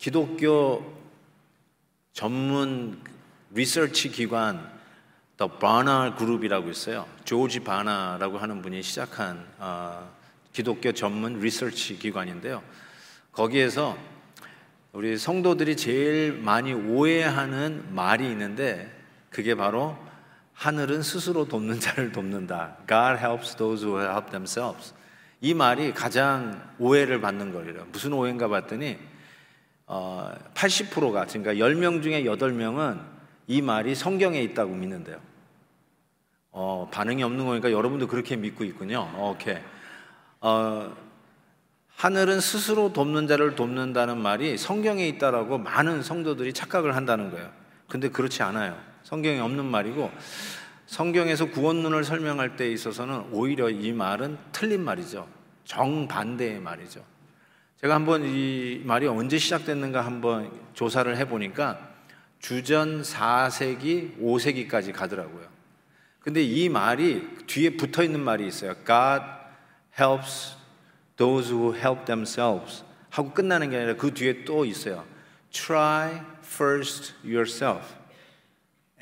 기독교 전문 리서치 기관 더 바나 그룹이라고 있어요. 조지 바나라고 하는 분이 시작한 어, 기독교 전문 리서치 기관인데요. 거기에서 우리 성도들이 제일 많이 오해하는 말이 있는데 그게 바로 하늘은 스스로 돕는 자를 돕는다. God helps those who help themselves. 이 말이 가장 오해를 받는 거예요. 무슨 오해인가 봤더니 어, 80%가 그러니까 10명 중에 8명은 이 말이 성경에 있다고 믿는데요. 어, 반응이 없는 거니까 여러분도 그렇게 믿고 있군요. 오케이. 어, 하늘은 스스로 돕는 자를 돕는다는 말이 성경에 있다라고 많은 성도들이 착각을 한다는 거예요. 근데 그렇지 않아요. 성경에 없는 말이고 성경에서 구원론을 설명할 때 있어서는 오히려 이 말은 틀린 말이죠. 정반대의 말이죠. 제가 한번 이 말이 언제 시작됐는가 한번 조사를 해보니까 주전 4세기, 5세기까지 가더라고요. 근데 이 말이 뒤에 붙어 있는 말이 있어요. God helps those who help themselves 하고 끝나는 게 아니라 그 뒤에 또 있어요. Try first yourself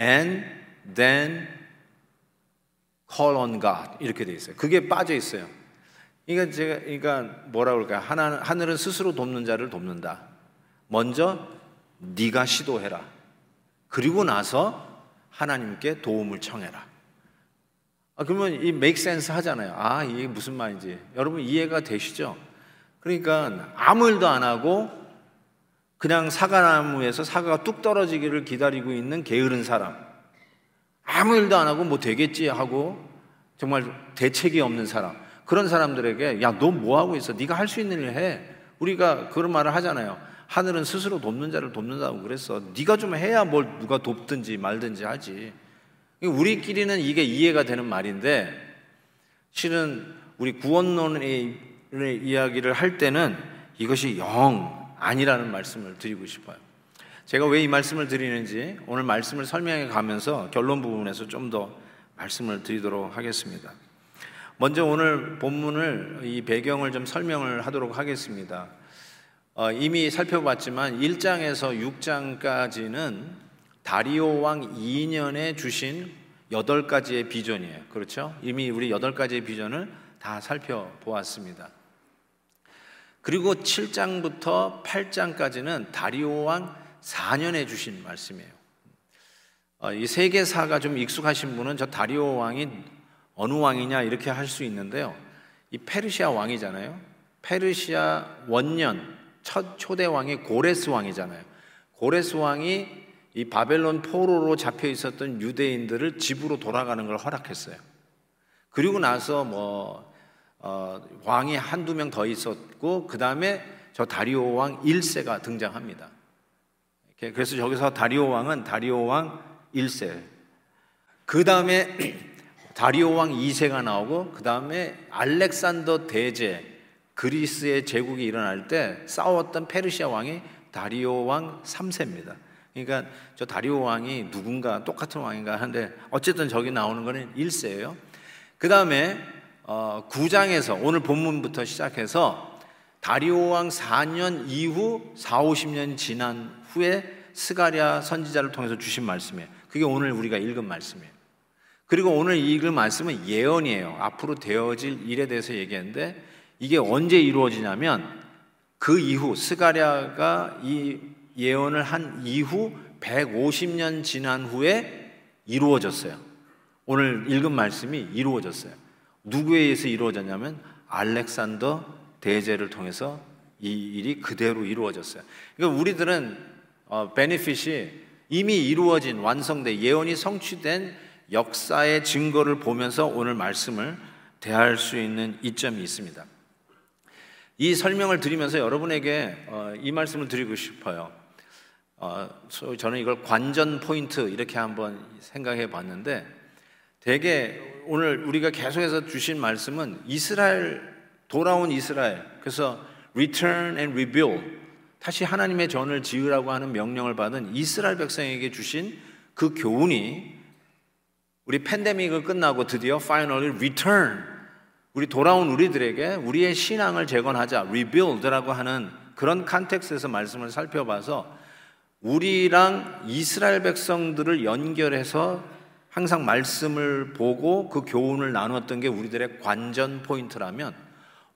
and then call on God 이렇게 돼 있어요. 그게 빠져 있어요. 그러니까 제가 그러니까 뭐라 그럴까요? 하나, 하늘은 스스로 돕는 자를 돕는다. 먼저 네가 시도해라. 그리고 나서 하나님께 도움을 청해라. 아, 그러면 이 make sense 하잖아요. 아, 이게 무슨 말인지. 여러분 이해가 되시죠? 그러니까 아무 일도 안 하고 그냥 사과나무에서 사과가 뚝 떨어지기를 기다리고 있는 게으른 사람. 아무 일도 안 하고 뭐 되겠지 하고 정말 대책이 없는 사람. 그런 사람들에게 야, 너 뭐 하고 있어? 네가 할 수 있는 일 해. 우리가 그런 말을 하잖아요. 하늘은 스스로 돕는 자를 돕는다고 그랬어. 네가 좀 해야 뭘 누가 돕든지 말든지 하지. 우리끼리는 이게 이해가 되는 말인데 실은 우리 구원론의 이야기를 할 때는 이것이 영 아니라는 말씀을 드리고 싶어요. 제가 왜 이 말씀을 드리는지 오늘 말씀을 설명해 가면서 결론 부분에서 좀 더 말씀을 드리도록 하겠습니다. 먼저 오늘 본문을 이 배경을 좀 설명을 하도록 하겠습니다. 어, 이미 살펴봤지만 1장에서 6장까지는 다리오 왕 2년에 주신 여덟 가지의 비전이에요. 그렇죠? 이미 우리 여덟 가지의 비전을 다 살펴보았습니다. 그리고 7장부터 8장까지는 다리오 왕 4년에 주신 말씀이에요. 어, 이 세계사가 좀 익숙하신 분은 저 다리오 왕이 어느 왕이냐 이렇게 할 수 있는데요. 이 페르시아 왕이잖아요. 페르시아 원년 첫 초대 왕이 고레스 왕이잖아요. 고레스 왕이 이 바벨론 포로로 잡혀 있었던 유대인들을 집으로 돌아가는 걸 허락했어요. 그리고 나서 뭐 어, 왕이 한두 명 더 있었고 그 다음에 저 다리오 왕 1세가 등장합니다. 그래서 저기서 다리오 왕은 다리오 왕 1세. 그 다음에 다리오 왕 2세가 나오고 그 다음에 알렉산더 대제 그리스의 제국이 일어날 때 싸웠던 페르시아 왕이 다리오 왕 3세입니다. 그러니까 저 다리오 왕이 누군가 똑같은 왕인가 하는데 어쨌든 저기 나오는 거는 1세예요. 그 다음에 어, 9장에서 오늘 본문부터 시작해서 다리오 왕 4년 이후 4, 50년 지난 후에 스가랴 선지자를 통해서 주신 말씀이에요. 그게 오늘 우리가 읽은 말씀이에요. 그리고 오늘 읽을 말씀은 예언이에요. 앞으로 되어질 일에 대해서 얘기했는데 이게 언제 이루어지냐면 그 이후 스가랴가 이 예언을 한 이후 150년 지난 후에 이루어졌어요. 오늘 읽은 말씀이 이루어졌어요. 누구에 의해서 이루어졌냐면 알렉산더 대제를 통해서 이 일이 그대로 이루어졌어요. 그러니까 우리들은 어, 베네핏이 이미 이루어진 완성된 예언이 성취된 역사의 증거를 보면서 오늘 말씀을 대할 수 있는 이점이 있습니다. 이 설명을 드리면서 여러분에게 어, 이 말씀을 드리고 싶어요. 어, 저는 이걸 관전 포인트 이렇게 한번 생각해 봤는데 대개 오늘 우리가 계속해서 주신 말씀은 이스라엘 돌아온 이스라엘 그래서 return and rebuild 다시 하나님의 전을 지으라고 하는 명령을 받은 이스라엘 백성에게 주신 그 교훈이 우리 팬데믹을 끝나고 드디어 finally return 우리 돌아온 우리들에게 우리의 신앙을 재건하자 rebuild라고 하는 그런 컨텍스에서 말씀을 살펴봐서 우리랑 이스라엘 백성들을 연결해서 항상 말씀을 보고 그 교훈을 나눴던 게 우리들의 관전 포인트라면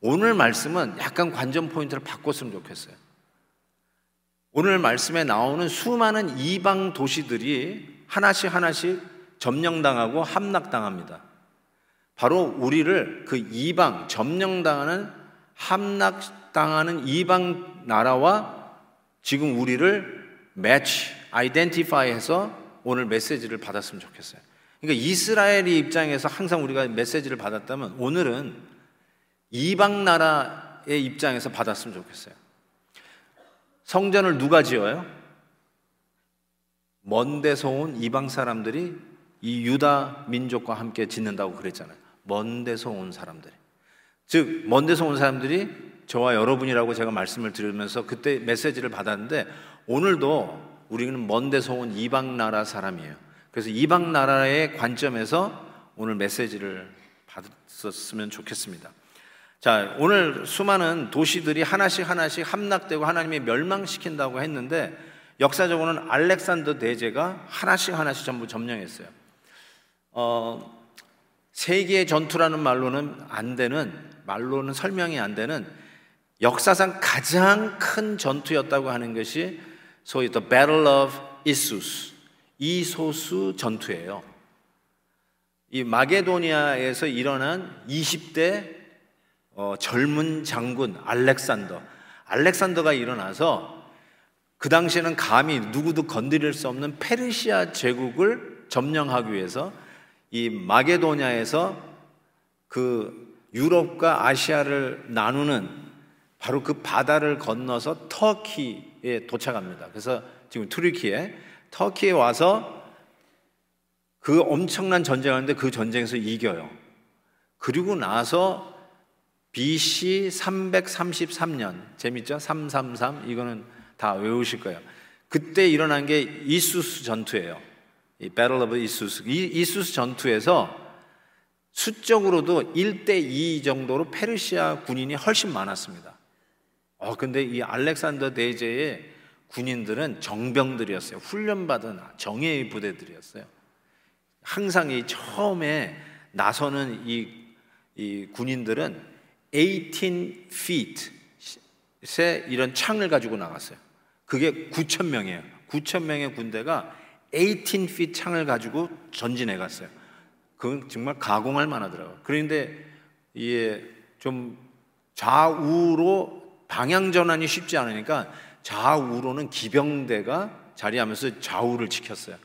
오늘 말씀은 약간 관전 포인트를 바꿨으면 좋겠어요. 오늘 말씀에 나오는 수많은 이방 도시들이 하나씩 하나씩 점령당하고 함락당합니다. 바로 우리를 그 이방, 점령당하는 함락당하는 이방 나라와 지금 우리를 매치, 아이덴티파이 해서 오늘 메시지를 받았으면 좋겠어요. 그러니까 이스라엘의 입장에서 항상 우리가 메시지를 받았다면 오늘은 이방 나라의 입장에서 받았으면 좋겠어요. 성전을 누가 지어요? 먼 데서 온 이방 사람들이 이 유다 민족과 함께 짓는다고 그랬잖아요. 먼 데서 온 사람들이. 즉, 먼 데서 온 사람들이 저와 여러분이라고 제가 말씀을 드리면서 그때 메시지를 받았는데 오늘도 우리는 먼 데서 온 이방 나라 사람이에요. 그래서 이방 나라의 관점에서 오늘 메시지를 받았으면 좋겠습니다. 자, 오늘 수많은 도시들이 하나씩 하나씩 함락되고 하나님이 멸망시킨다고 했는데 역사적으로는 알렉산더 대제가 하나씩 하나씩 전부 점령했어요. 어, 세계의 전투라는 말로는 안 되는 말로는 설명이 안 되는 역사상 가장 큰 전투였다고 하는 것이 소위 The Battle of Issus 이소수 전투예요. 이 마게도니아에서 일어난 20대 어, 젊은 장군 알렉산더 알렉산더가 일어나서 그 당시에는 감히 누구도 건드릴 수 없는 페르시아 제국을 점령하기 위해서 이 마게도냐에서 그 유럽과 아시아를 나누는 바로 그 바다를 건너서 터키에 도착합니다. 그래서 지금 투르키에 터키에 와서 그 엄청난 전쟁을 하는데 그 전쟁에서 이겨요. 그리고 나서 BC 333년 재밌죠? 333 이거는 다 외우실 거예요. 그때 일어난 게 이수스 전투예요. 이 Battle of 이수스. 이 이수스 전투에서 수적으로도 1대 2 정도로 페르시아 군인이 훨씬 많았습니다. 어, 근데 이 알렉산더 대제의 군인들은 정병들이었어요. 훈련받은 정예의 부대들이었어요. 항상 이 처음에 나서는 이, 이 군인들은 18 feet의 이런 창을 가지고 나갔어요. 그게 9천 명이에요. 9천 명의 군대가 18 feet 창을 가지고 전진해 갔어요. 그건 정말 가공할 만하더라고요. 그런데 이게 좀 좌우로 방향 전환이 쉽지 않으니까 좌우로는 기병대가 자리하면서 좌우를 지켰어요.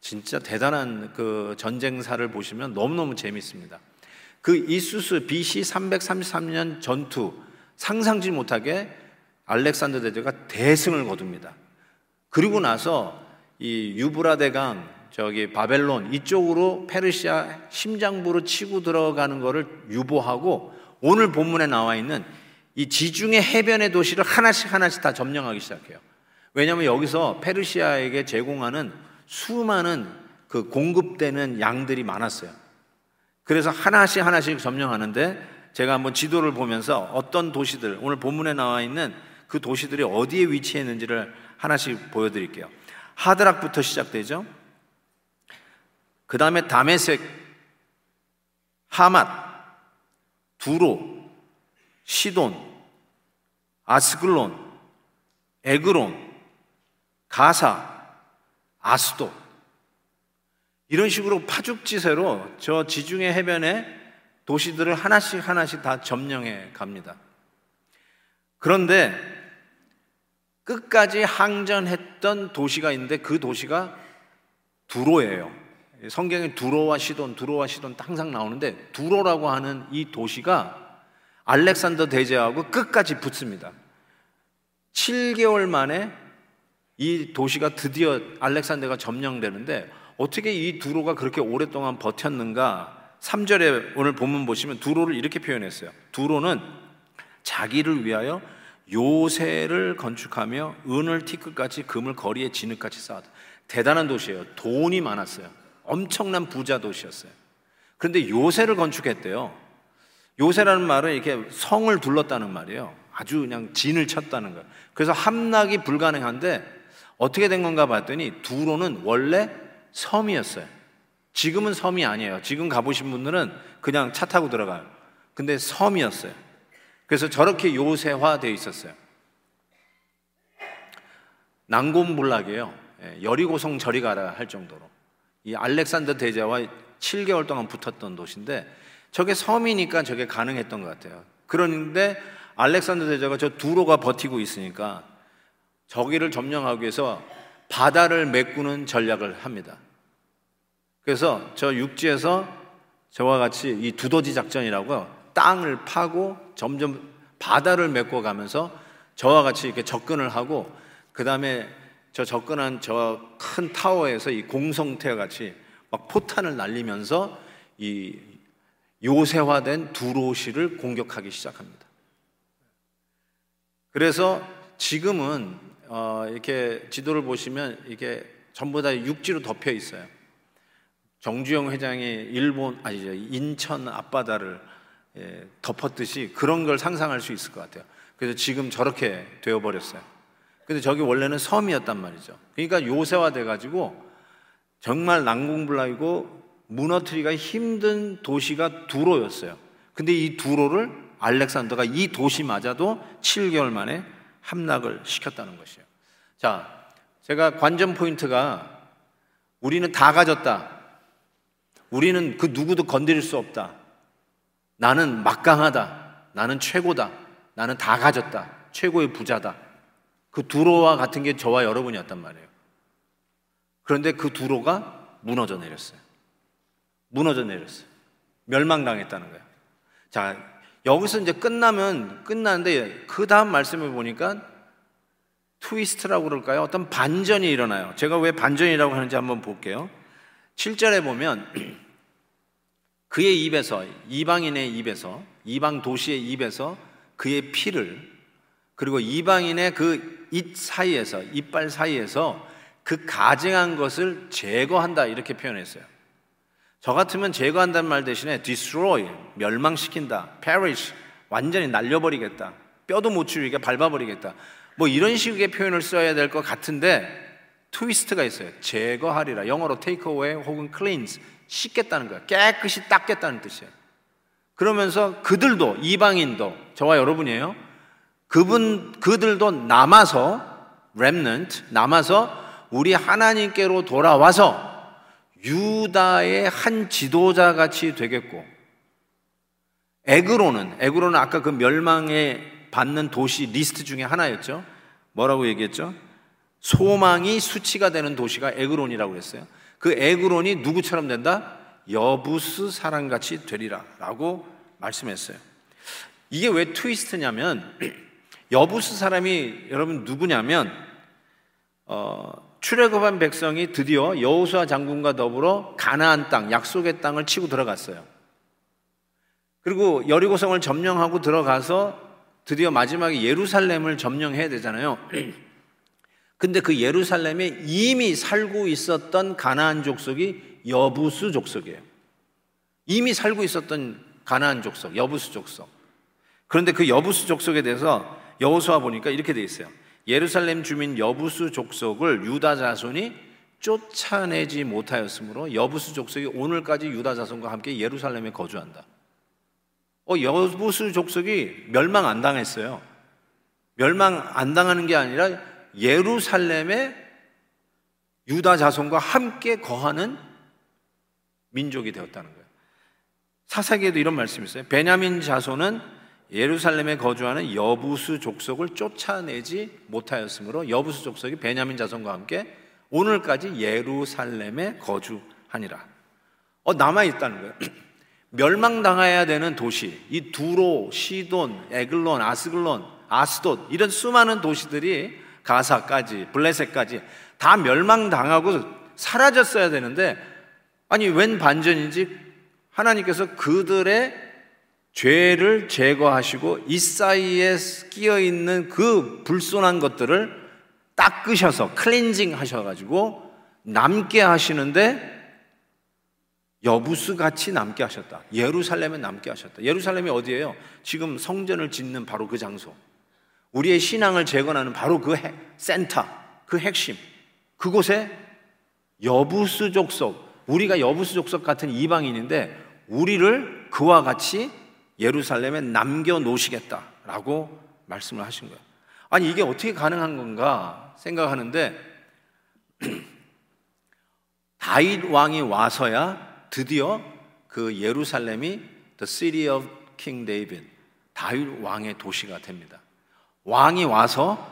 진짜 대단한 그 전쟁사를 보시면 너무너무 재밌습니다. 그 이수스 BC 333년 전투 상상지 못하게 알렉산더 대제가 대승을 거둡니다. 그리고 나서 이 유브라데강 저기 바벨론 이쪽으로 페르시아 심장부로 치고 들어가는 것을 유보하고 오늘 본문에 나와 있는 이 지중해 해변의 도시를 하나씩 하나씩 다 점령하기 시작해요. 왜냐하면 여기서 페르시아에게 제공하는 수많은 그 공급되는 양들이 많았어요. 그래서 하나씩 하나씩 점령하는데 제가 한번 지도를 보면서 어떤 도시들 오늘 본문에 나와 있는 그 도시들이 어디에 위치해 있는지를 하나씩 보여드릴게요. 하드락부터 시작되죠. 그 다음에 다메섹, 하맛, 두로, 시돈, 아스글론, 에그론, 가사, 아스도 이런 식으로 파죽지세로 저 지중해 해변에 도시들을 하나씩 하나씩 다 점령해 갑니다. 그런데 끝까지 항전했던 도시가 있는데 그 도시가 두로예요. 성경에 두로와 시돈, 두로와 시돈 항상 나오는데 두로라고 하는 이 도시가 알렉산더 대제하고 끝까지 붙습니다. 7개월 만에 이 도시가 드디어 알렉산더가 점령되는데 어떻게 이 두로가 그렇게 오랫동안 버텼는가? 3절에 오늘 본문 보시면 두로를 이렇게 표현했어요. 두로는 자기를 위하여 요새를 건축하며 은을 티끌같이 금을 거리에 진흙같이 쌓았다. 대단한 도시예요. 돈이 많았어요. 엄청난 부자 도시였어요. 그런데 요새를 건축했대요. 요새라는 말은 이렇게 성을 둘렀다는 말이에요. 아주 그냥 진을 쳤다는 거예요. 그래서 함락이 불가능한데 어떻게 된 건가 봤더니 두로는 원래 섬이었어요. 지금은 섬이 아니에요. 지금 가보신 분들은 그냥 차 타고 들어가요. 근데 섬이었어요. 그래서 저렇게 요새화되어 있었어요. 난곰불락이에요. 예, 여리고성 저리 가라 할 정도로. 이 알렉산더 대제와 7개월 동안 붙었던 도시인데 저게 섬이니까 저게 가능했던 것 같아요. 그런데 알렉산더 대제가 저 두로가 버티고 있으니까 저기를 점령하기 위해서 바다를 메꾸는 전략을 합니다. 그래서 저 육지에서 저와 같이 이 두더지 작전이라고 땅을 파고 점점 바다를 메꿔 가면서 저와 같이 이렇게 접근을 하고 그 다음에 저 접근한 저 큰 타워에서 이 공성태 같이 막 포탄을 날리면서 이 요새화된 두로시를 공격하기 시작합니다. 그래서 지금은 어 이렇게 지도를 보시면 이게 전부 다 육지로 덮여 있어요. 정주영 회장이 일본 아니죠 인천 앞바다를 예, 덮었듯이 그런 걸 상상할 수 있을 것 같아요. 그래서 지금 저렇게 되어 버렸어요. 근데 저기 원래는 섬이었단 말이죠. 그러니까 요새화돼 가지고 정말 난공불락이고 무너뜨리기가 힘든 도시가 두로였어요. 근데 이 두로를 알렉산더가 이 도시마저도 7개월 만에 함락을 시켰다는 것이에요. 자, 제가 관전 포인트가 우리는 다 가졌다. 우리는 그 누구도 건드릴 수 없다. 나는 막강하다. 나는 최고다. 나는 다 가졌다. 최고의 부자다. 그 두로와 같은 게 저와 여러분이었단 말이에요. 그런데 그 두로가 무너져 내렸어요. 무너져 내렸어요. 멸망당했다는 거예요. 자, 여기서 이제 끝나면 끝나는데 그 다음 말씀을 보니까 트위스트라고 그럴까요? 어떤 반전이 일어나요. 제가 왜 반전이라고 하는지 한번 볼게요. 7절에 보면 그의 입에서 이방인의 입에서 이방 도시의 입에서 그의 피를 그리고 이방인의 그 입 사이에서 이빨 사이에서 그 가증한 것을 제거한다 이렇게 표현했어요. 저 같으면 제거한다는 말 대신에 destroy 멸망시킨다, perish 완전히 날려버리겠다, 뼈도 못 치우게 밟아버리겠다. 뭐 이런 식의 표현을 써야 될 것 같은데 twist가 있어요. 제거하리라. 영어로 take away 혹은 cleanse 씻겠다는 거야. 깨끗이 닦겠다는 뜻이에요. 그러면서 그들도 이방인도 저와 여러분이에요. 그분 그들도 남아서 remnant 남아서 우리 하나님께로 돌아와서 유다의 한 지도자 같이 되겠고 에그론은 에그론은 아까 그 멸망에 받는 도시 리스트 중에 하나였죠. 뭐라고 얘기했죠? 소망이 수치가 되는 도시가 에그론이라고 했어요. 그 에그론이 누구처럼 된다? 여부스 사람같이 되리라라고 말씀했어요. 이게 왜 트위스트냐면 여부스 사람이 여러분 누구냐면 어, 출애굽한 백성이 드디어 여호수아 장군과 더불어 가나안 땅 약속의 땅을 치고 들어갔어요. 그리고 여리고성을 점령하고 들어가서 드디어 마지막에 예루살렘을 점령해야 되잖아요. 근데 그 예루살렘에 이미 살고 있었던 가나안 족속이 여부수 족속이에요. 이미 살고 있었던 가나안 족속, 여부수 족속. 그런데 그 여부수 족속에 대해서 여호수아 보니까 이렇게 돼 있어요. 예루살렘 주민 여부수 족속을 유다 자손이 쫓아내지 못하였으므로 여부수 족속이 오늘까지 유다 자손과 함께 예루살렘에 거주한다. 어, 여부수 족속이 멸망 안 당했어요. 멸망 안 당하는 게 아니라 예루살렘에 유다 자손과 함께 거하는 민족이 되었다는 거예요. 사사기에도 이런 말씀이 있어요. 베냐민 자손은 예루살렘에 거주하는 여부수 족속을 쫓아내지 못하였으므로 여부수 족속이 베냐민 자손과 함께 오늘까지 예루살렘에 거주하니라. 어, 남아 있다는 거예요. 멸망당해야 되는 도시, 이 두로, 시돈, 에글론, 아스글론, 아스돗 이런 수많은 도시들이 가사까지 블레셋까지 다 멸망당하고 사라졌어야 되는데 아니 웬 반전인지 하나님께서 그들의 죄를 제거하시고 이 사이에 끼어 있는 그 불손한 것들을 닦으셔서 클렌징 하셔가지고 남게 하시는데 여부스 같이 남게 하셨다. 예루살렘에 남게 하셨다. 예루살렘이 어디예요? 지금 성전을 짓는 바로 그 장소. 우리의 신앙을 재건하는 바로 그 센터, 그 핵심. 그곳에 여부수 족 속, 우리가 여부수 족 속 같은 이방인인데 우리를 그와 같이 예루살렘에 남겨 놓으시겠다라고 말씀을 하신 거예요. 아니 이게 어떻게 가능한 건가 생각하는데 다윗 왕이 와서야 드디어 그 예루살렘이 the city of King David 다윗 왕의 도시가 됩니다. 왕이 와서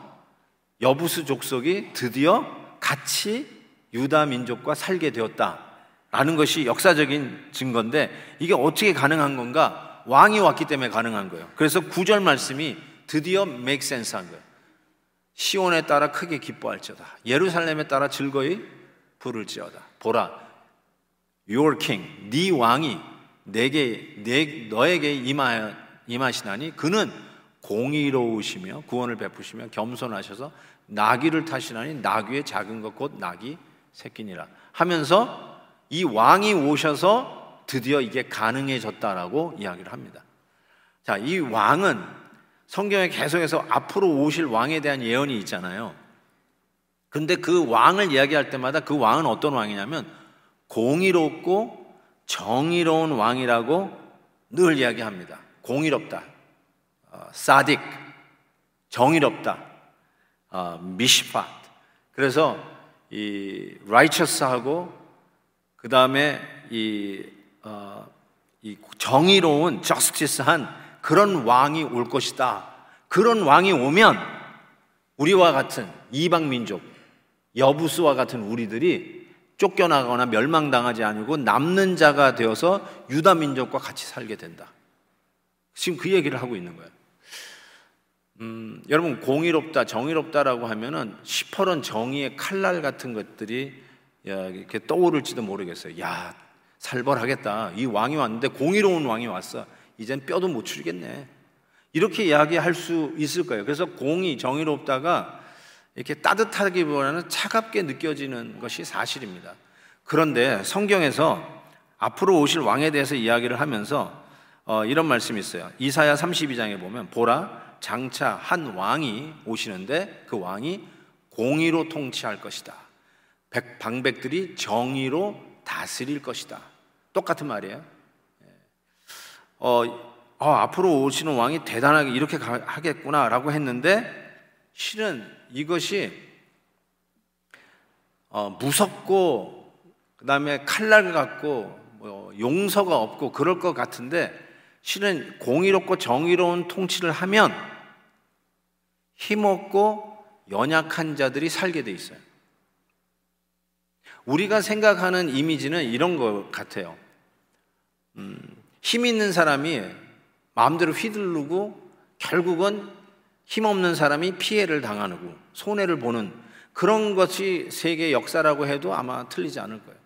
여부수 족속이 드디어 같이 유다 민족과 살게 되었다라는 것이 역사적인 증거인데 이게 어떻게 가능한 건가? 왕이 왔기 때문에 가능한 거예요. 그래서 구절 말씀이 드디어 make sense 한 거예요. 시온에 따라 크게 기뻐할지어다. 예루살렘에 따라 즐거이 부를지어다. 보라, your king, 네 왕이 내게 내 너에게 임하 임하시나니 그는 공의로우시며 구원을 베푸시며 겸손하셔서 나귀를 타시나니 나귀의 작은 것 곧 나귀 새끼니라 하면서 이 왕이 오셔서 드디어 이게 가능해졌다라고 이야기를 합니다. 자, 이 왕은 성경에 계속해서 앞으로 오실 왕에 대한 예언이 있잖아요. 근데 그 왕을 이야기할 때마다 그 왕은 어떤 왕이냐면 공의롭고 정의로운 왕이라고 늘 이야기합니다. 공의롭다. 어, 사딕. 정의롭다. 어, 미시팟. 그래서 이 righteous하고 그 다음에 이, 어, 이 정의로운 justice한 그런 왕이 올 것이다. 그런 왕이 오면 우리와 같은 이방 민족, 여부수와 같은 우리들이 쫓겨나거나 멸망당하지 않고 남는 자가 되어서 유다 민족과 같이 살게 된다. 지금 그 얘기를 하고 있는 거예요. 음, 여러분 공의롭다, 정의롭다라고 하면은 시퍼런 정의의 칼날 같은 것들이 이렇게 떠오를지도 모르겠어요. 야, 살벌하겠다. 이 왕이 왔는데 공의로운 왕이 왔어. 이젠 뼈도 못 추리겠네. 이렇게 이야기할 수 있을 거예요. 그래서 공의, 정의롭다가 이렇게 따뜻하기보다는 차갑게 느껴지는 것이 사실입니다. 그런데 성경에서 앞으로 오실 왕에 대해서 이야기를 하면서 어, 이런 말씀이 있어요. 이사야 32장에 보면 보라 장차 한 왕이 오시는데 그 왕이 공의로 통치할 것이다. 백, 방백들이 정의로 다스릴 것이다. 똑같은 말이에요. 어, 어, 앞으로 오시는 왕이 대단하게 이렇게 하겠구나라고 했는데 실은 이것이 어, 무섭고 그 다음에 칼날 같고 뭐 용서가 없고 그럴 것 같은데 실은 공의롭고 정의로운 통치를 하면 힘없고 연약한 자들이 살게 돼 있어요. 우리가 생각하는 이미지는 이런 것 같아요. 음, 힘 있는 사람이 마음대로 휘둘르고 결국은 힘없는 사람이 피해를 당하고 손해를 보는 그런 것이 세계 역사라고 해도 아마 틀리지 않을 거예요.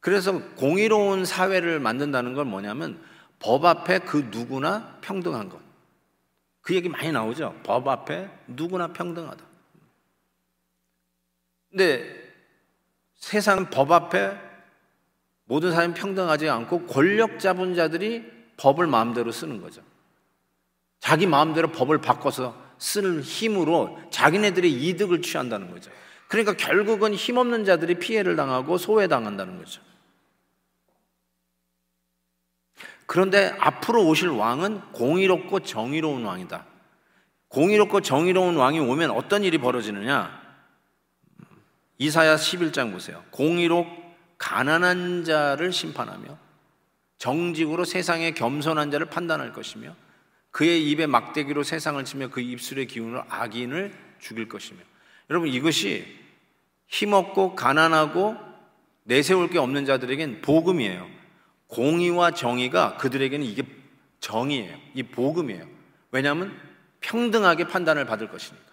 그래서 공의로운 사회를 만든다는 건 뭐냐면 법 앞에 그 누구나 평등한 것. 그 얘기 많이 나오죠. 법 앞에 누구나 평등하다. 근데 세상은 법 앞에 모든 사람이 평등하지 않고 권력 잡은 자들이 법을 마음대로 쓰는 거죠. 자기 마음대로 법을 바꿔서 쓰는 힘으로 자기네들의 이득을 취한다는 거죠. 그러니까 결국은 힘없는 자들이 피해를 당하고 소외당한다는 거죠. 그런데 앞으로 오실 왕은 공의롭고 정의로운 왕이다. 공의롭고 정의로운 왕이 오면 어떤 일이 벌어지느냐? 이사야 11장 보세요. 공의롭 가난한 자를 심판하며 정직으로 세상의 겸손한 자를 판단할 것이며 그의 입에 막대기로 세상을 치며 그 입술의 기운으로 악인을 죽일 것이며 여러분 이것이 힘없고 가난하고 내세울 게 없는 자들에겐 복음이에요. 공의와 정의가 그들에게는 이게 정의예요. 이 복음이에요. 왜냐하면 평등하게 판단을 받을 것이니까.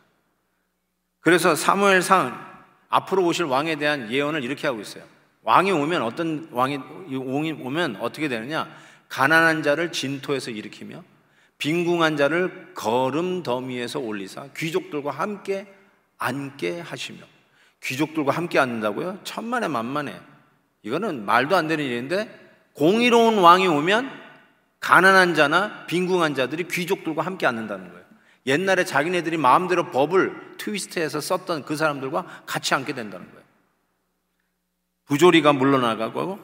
그래서 사무엘상 앞으로 오실 왕에 대한 예언을 이렇게 하고 있어요. 왕이 오면 어떤 왕이 오면 어떻게 되느냐? 가난한 자를 진토에서 일으키며 빈궁한 자를 걸음 더미에서 올리사 귀족들과 함께 앉게 하시며 귀족들과 함께 앉는다고요? 천만에 만만해. 이거는 말도 안 되는 일인데 공의로운 왕이 오면 가난한 자나 빈궁한 자들이 귀족들과 함께 앉는다는 거예요. 옛날에 자기네들이 마음대로 법을 트위스트해서 썼던 그 사람들과 같이 앉게 된다는 거예요. 부조리가 물러나가고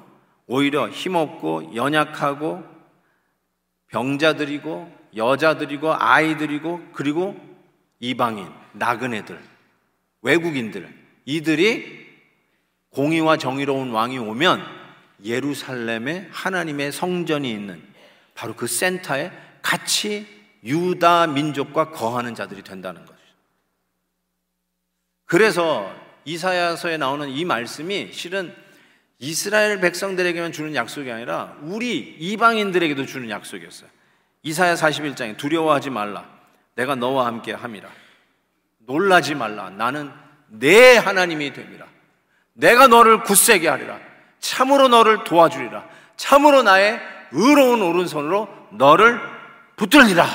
오히려 힘없고 연약하고 병자들이고 여자들이고 아이들이고 그리고 이방인, 나그네들, 외국인들 이들이 공의와 정의로운 왕이 오면 예루살렘에 하나님의 성전이 있는 바로 그 센터에 같이 유다 민족과 거하는 자들이 된다는 거죠. 그래서 이사야서에 나오는 이 말씀이 실은 이스라엘 백성들에게만 주는 약속이 아니라 우리 이방인들에게도 주는 약속이었어요. 이사야 41장에 두려워하지 말라. 내가 너와 함께 함이라. 놀라지 말라. 나는 내 하나님이 됩니다. 내가 너를 굳세게 하리라. 참으로 너를 도와주리라. 참으로 나의 의로운 오른손으로 너를 붙들리라.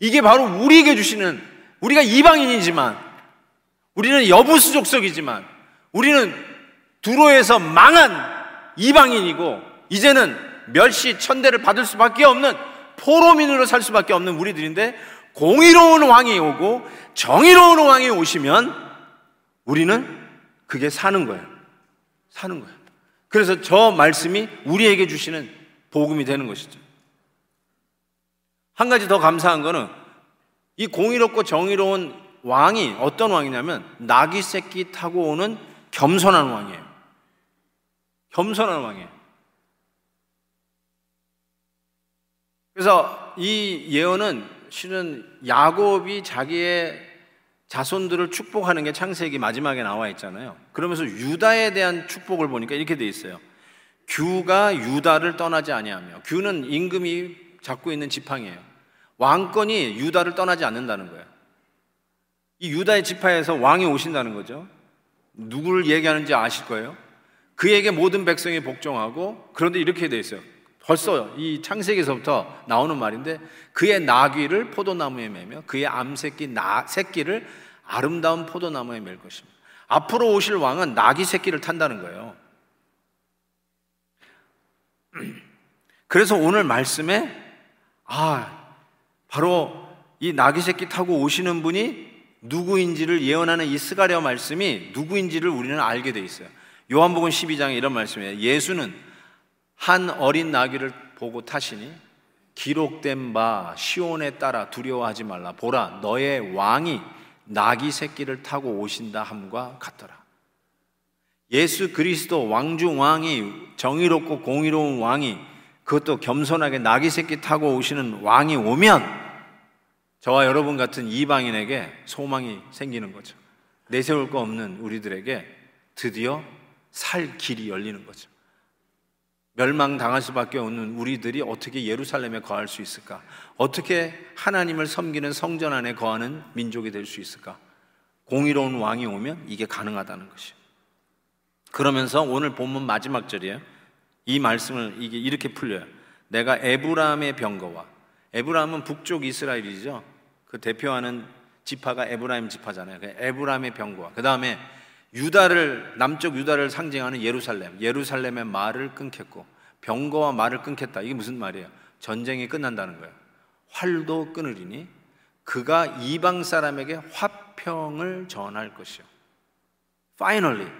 이게 바로 우리에게 주시는 우리가 이방인이지만 우리는 여부수 족속이지만 우리는 두로에서 망한 이방인이고 이제는 멸시 천대를 받을 수밖에 없는 포로민으로 살 수밖에 없는 우리들인데 공의로운 왕이 오고 정의로운 왕이 오시면 우리는 그게 사는 거예요. 사는 거예요. 그래서 저 말씀이 우리에게 주시는 복음이 되는 것이죠. 한 가지 더 감사한 거는 이 공의롭고 정의로운 왕이 어떤 왕이냐면 나귀 새끼 타고 오는 겸손한 왕이에요. 겸손한 왕이에요. 그래서 이 예언은 실은 야곱이 자기의 자손들을 축복하는 게 창세기 마지막에 나와 있잖아요. 그러면서 유다에 대한 축복을 보니까 이렇게 돼 있어요. 규가 유다를 떠나지 아니하며 규는 임금이 잡고 있는 지팡이에요. 왕권이 유다를 떠나지 않는다는 거예요. 이 유다의 지파에서 왕이 오신다는 거죠. 누구를 얘기하는지 아실 거예요. 그에게 모든 백성이 복종하고 그런데 이렇게 돼 있어요. 벌써 이 창세기에서부터 나오는 말인데 그의 나귀를 포도나무에 매며 그의 암새끼 나 새끼를 아름다운 포도나무에 맬 것입니다. 앞으로 오실 왕은 나귀 새끼를 탄다는 거예요. 그래서 오늘 말씀에 아 바로 이 나귀 새끼 타고 오시는 분이 누구인지를 예언하는 이 스가랴 말씀이 누구인지를 우리는 알게 돼 있어요. 요한복음 12장에 이런 말씀이에요. 예수는 한 어린 나귀를 보고 타시니 기록된 바 시온에 따라 두려워하지 말라 보라 너의 왕이 나귀 새끼를 타고 오신다 함과 같더라. 예수 그리스도 왕중 왕이 정의롭고 공의로운 왕이 그것도 겸손하게 나귀 새끼 타고 오시는 왕이 오면 저와 여러분 같은 이방인에게 소망이 생기는 거죠. 내세울 거 없는 우리들에게 드디어 살 길이 열리는 거죠. 멸망당할 수밖에 없는 우리들이 어떻게 예루살렘에 거할 수 있을까? 어떻게 하나님을 섬기는 성전 안에 거하는 민족이 될 수 있을까? 공의로운 왕이 오면 이게 가능하다는 것이요. 그러면서 오늘 본문 마지막 절이에요. 이 말씀을 이게 이렇게 풀려요. 내가 에브라함의 병거와 에브라함은 북쪽 이스라엘이죠. 그 대표하는 지파가 에브라임 지파잖아요. 그 에브라함의 병거와 그 다음에 유다를 남쪽 유다를 상징하는 예루살렘, 예루살렘의 말을 끊겠고 병거와 말을 끊겠다. 이게 무슨 말이에요? 전쟁이 끝난다는 거예요. 활도 끊으리니 그가 이방 사람에게 화평을 전할 것이요. Finally,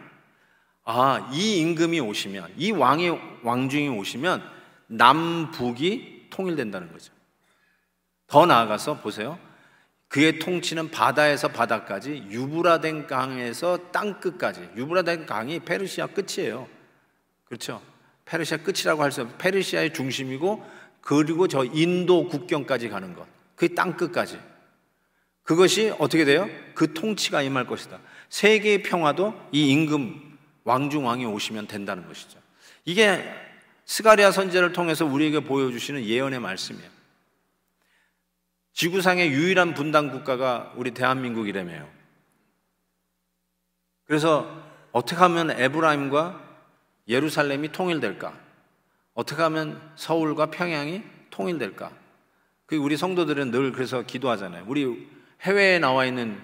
아, 이 임금이 오시면, 이 왕의 왕중이 오시면 남북이 통일된다는 거죠. 더 나아가서 보세요. 그의 통치는 바다에서 바다까지 유브라덴 강에서 땅 끝까지 유브라덴 강이 페르시아 끝이에요. 그렇죠? 페르시아 끝이라고 할 수 없어요. 페르시아의 중심이고 그리고 저 인도 국경까지 가는 것. 그 땅 끝까지. 그것이 어떻게 돼요? 그 통치가 임할 것이다. 세계의 평화도 이 임금 왕중 왕이 오시면 된다는 것이죠. 이게 스가리아 선제를 통해서 우리에게 보여주시는 예언의 말씀이에요. 지구상의 유일한 분단 국가가 우리 대한민국이라며요. 그래서 어떻게 하면 에브라임과 예루살렘이 통일될까? 어떻게 하면 서울과 평양이 통일될까? 그 우리 성도들은 늘 그래서 기도하잖아요. 우리 해외에 나와 있는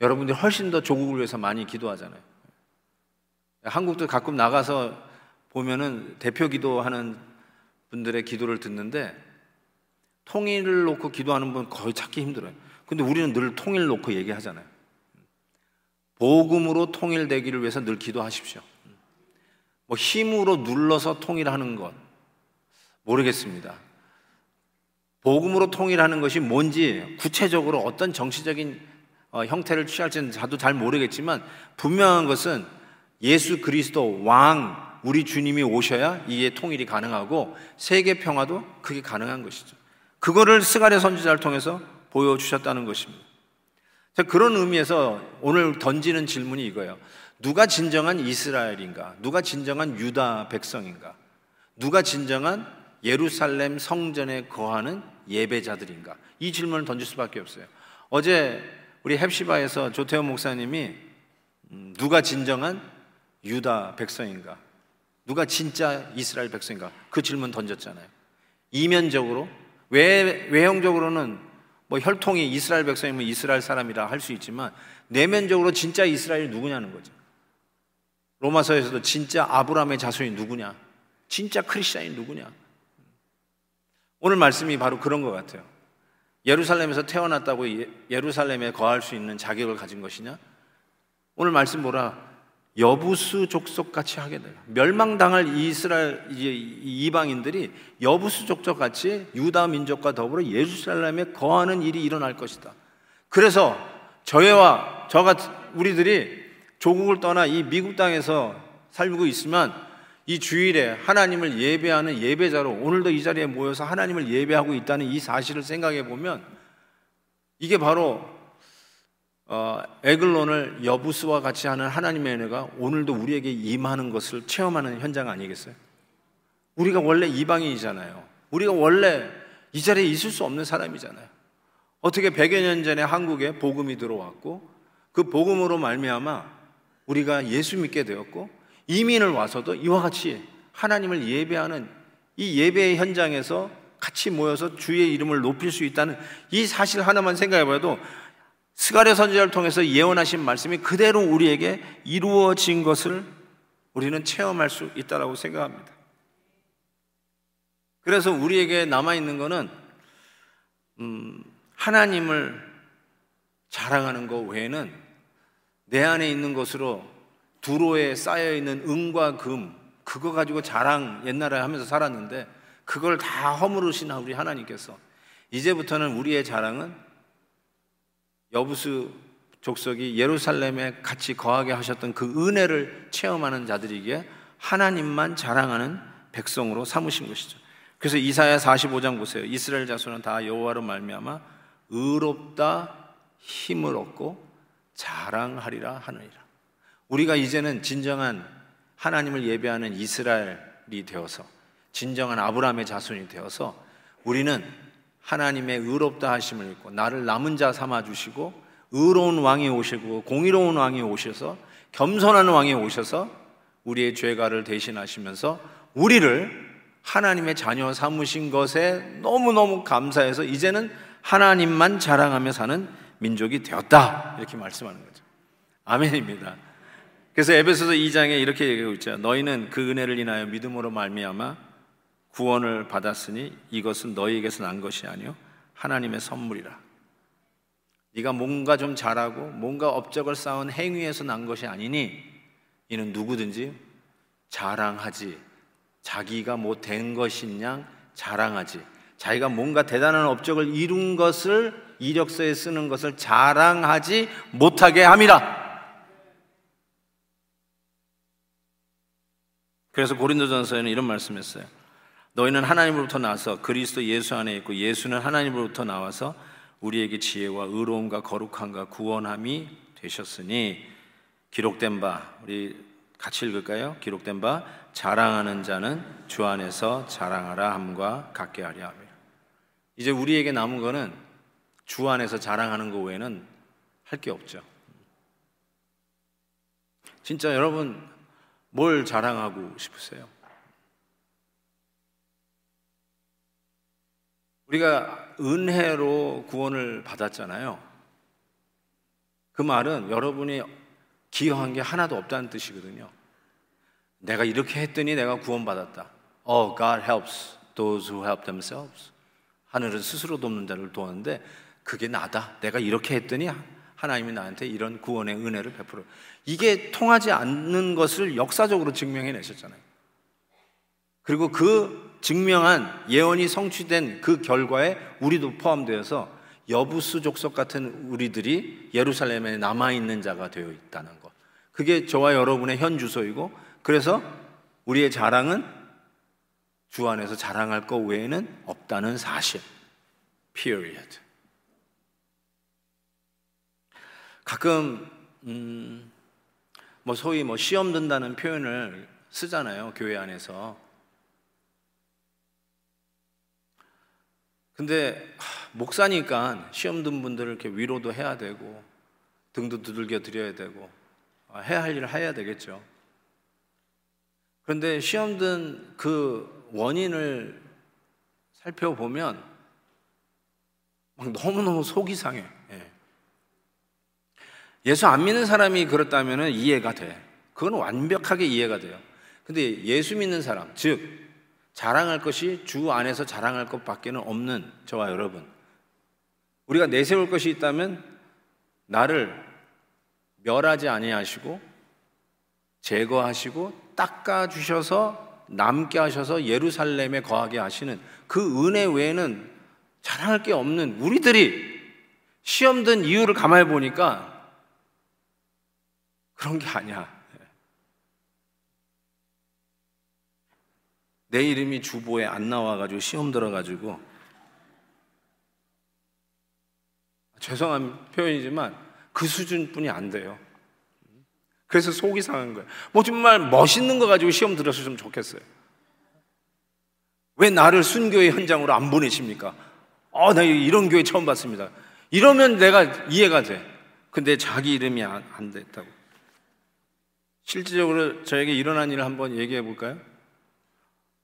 여러분들이 훨씬 더 조국을 위해서 많이 기도하잖아요. 한국도 가끔 나가서 보면은 대표 기도하는 분들의 기도를 듣는데 통일을 놓고 기도하는 분 거의 찾기 힘들어요. 근데 우리는 늘 통일 놓고 얘기하잖아요. 복음으로 통일되기를 위해서 늘 기도하십시오. 뭐 힘으로 눌러서 통일하는 것 모르겠습니다. 복음으로 통일하는 것이 뭔지 구체적으로 어떤 정치적인 어, 형태를 취할지는 저도 잘 모르겠지만 분명한 것은 예수 그리스도 왕 우리 주님이 오셔야 이게 통일이 가능하고 세계 평화도 그게 가능한 것이죠. 그거를 스가랴 선지자를 통해서 보여주셨다는 것입니다. 자, 그런 의미에서 오늘 던지는 질문이 이거예요. 누가 진정한 이스라엘인가? 누가 진정한 유다 백성인가? 누가 진정한 예루살렘 성전에 거하는 예배자들인가? 이 질문을 던질 수밖에 없어요. 어제 우리 헵시바에서 조태호 목사님이 음, 누가 진정한 유다 백성인가? 누가 진짜 이스라엘 백성인가? 그 질문 던졌잖아요. 이면적으로 외, 외형적으로는 뭐 혈통이 이스라엘 백성이면 이스라엘 사람이라 할 수 있지만 내면적으로 진짜 이스라엘이 누구냐는 거죠. 로마서에서도 진짜 아브라함의 자손이 누구냐? 진짜 크리스천이 누구냐? 오늘 말씀이 바로 그런 것 같아요. 예루살렘에서 태어났다고 예루살렘에 거할 수 있는 자격을 가진 것이냐? 오늘 말씀 보라. 여부수 족속 같이 하게 돼요. 멸망당할 이스라엘 이방인들이 여부수 족속 같이 유다 민족과 더불어 예루살렘에 거하는 일이 일어날 것이다. 그래서 저희와 저 같은 우리들이 조국을 떠나 이 미국 땅에서 살고 있으면 이 주일에 하나님을 예배하는 예배자로 오늘도 이 자리에 모여서 하나님을 예배하고 있다는 이 사실을 생각해 보면 이게 바로 어, 에글론을 여부스와 같이 하는 하나님의 은혜가 오늘도 우리에게 임하는 것을 체험하는 현장 아니겠어요? 우리가 원래 이방인이잖아요. 우리가 원래 이 자리에 있을 수 없는 사람이잖아요. 어떻게 100여 년 전에 한국에 복음이 들어왔고 그 복음으로 말미암아 우리가 예수 믿게 되었고 이민을 와서도 이와 같이 하나님을 예배하는 이 예배의 현장에서 같이 모여서 주의 이름을 높일 수 있다는 이 사실 하나만 생각해 봐도 스가랴 선지자를 통해서 예언하신 말씀이 그대로 우리에게 이루어진 것을 우리는 체험할 수 있다고 생각합니다. 그래서 우리에게 남아 있는 것은 음, 하나님을 자랑하는 것 외에는 내 안에 있는 것으로 두로에 쌓여 있는 은과 금 그거 가지고 자랑 옛날에 하면서 살았는데 그걸 다 허물으시나 우리 하나님께서 이제부터는 우리의 자랑은 여부수 족속이 예루살렘에 같이 거하게 하셨던 그 은혜를 체험하는 자들이기에 하나님만 자랑하는 백성으로 삼으신 것이죠. 그래서 이사야 45장 보세요. 이스라엘 자손은 다 여호와로 말미암아 의롭다 힘을 얻고 자랑하리라 하느니라. 우리가 이제는 진정한 하나님을 예배하는 이스라엘이 되어서 진정한 아브라함의 자손이 되어서 우리는 하나님의 의롭다 하심을 입고 나를 남은 자 삼아 주시고 의로운 왕이 오시고 공의로운 왕이 오셔서 겸손한 왕이 오셔서 우리의 죄가를 대신하시면서 우리를 하나님의 자녀 삼으신 것에 너무너무 감사해서 이제는 하나님만 자랑하며 사는 민족이 되었다. 이렇게 말씀하는 거죠. 아멘입니다. 그래서 에베소서 2장에 이렇게 얘기하고 있죠. 너희는 그 은혜를 인하여 믿음으로 말미암아 구원을 받았으니 이것은 너희에게서 난 것이 아니요 하나님의 선물이라. 네가 뭔가 좀 잘하고 뭔가 업적을 쌓은 행위에서 난 것이 아니니 이는 누구든지 자랑하지 자기가 뭐 된 것이냐 자랑하지 자기가 뭔가 대단한 업적을 이룬 것을 이력서에 쓰는 것을 자랑하지 못하게 함이라. 그래서 고린도전서에는 이런 말씀했어요. 너희는 하나님으로부터 나서 그리스도 예수 안에 있고 예수는 하나님으로부터 나와서 우리에게 지혜와 의로움과 거룩함과 구원함이 되셨으니 기록된 바 우리 같이 읽을까요? 기록된 바 자랑하는 자는 주 안에서 자랑하라 함과 같게 하려 함이라. 이제 우리에게 남은 거는 주 안에서 자랑하는 것 외에는 할 게 없죠. 진짜 여러분 뭘 자랑하고 싶으세요? 우리가 은혜로 구원을 받았잖아요. 그 말은 여러분이 기여한 게 하나도 없다는 뜻이거든요. 내가 이렇게 했더니 내가 구원받았다. Oh, God helps those who help themselves. 하늘은 스스로 돕는 자를 도왔는데 그게 나다. 내가 이렇게 했더니 하나님이 나한테 이런 구원의 은혜를 베풀어. 이게 통하지 않는 것을 역사적으로 증명해 내셨잖아요. 그리고 그 증명한 예언이 성취된 그 결과에 우리도 포함되어서 여부수 족속 같은 우리들이 예루살렘에 남아 있는 자가 되어 있다는 것. 그게 저와 여러분의 현 주소이고 그래서 우리의 자랑은 주 안에서 자랑할 것 외에는 없다는 사실. period. 가끔 음, 뭐 소위 뭐 시험 든다는 표현을 쓰잖아요 교회 안에서. 근데 목사니까 시험 든 분들을 이렇게 위로도 해야 되고 등도 두들겨 드려야 되고 아, 해야 할 일을 해야 되겠죠. 그런데 시험 든 그 원인을 살펴보면 막 너무너무 속이 상해. 예. 수 안 믿는 사람이 그렇다면 이해가 돼. 그건 완벽하게 이해가 돼요. 근데 예수 믿는 사람, 즉, 자랑할 것이 주 안에서 자랑할 것밖에 는 없는 저와 여러분. 우리가 내세울 것이 있다면 나를 멸하지 아니하시고 제거하시고 닦아 주셔서 남게 하셔서 예루살렘에 거하게 하시는 그 은혜 외에는 자랑할 게 없는 우리들이 시험 든 이유를 가만히 보니까 그런 게 아니야. 내 이름이 주보에 안 나와가지고 시험 들어가지고 죄송한 표현이지만 그 수준뿐이 안 돼요. 그래서 속이 상한 거예요. 뭐 정말 멋있는 거 가지고 시험 들었으면 좋겠어요. 왜 나를 순교의 현장으로 안 보내십니까? 아, 나 이런 교회 처음 봤습니다. 이러면 내가 이해가 돼. 근데 자기 이름이 안, 안 됐다고. 실질적으로 저에게 일어난 일을 한번 얘기해 볼까요?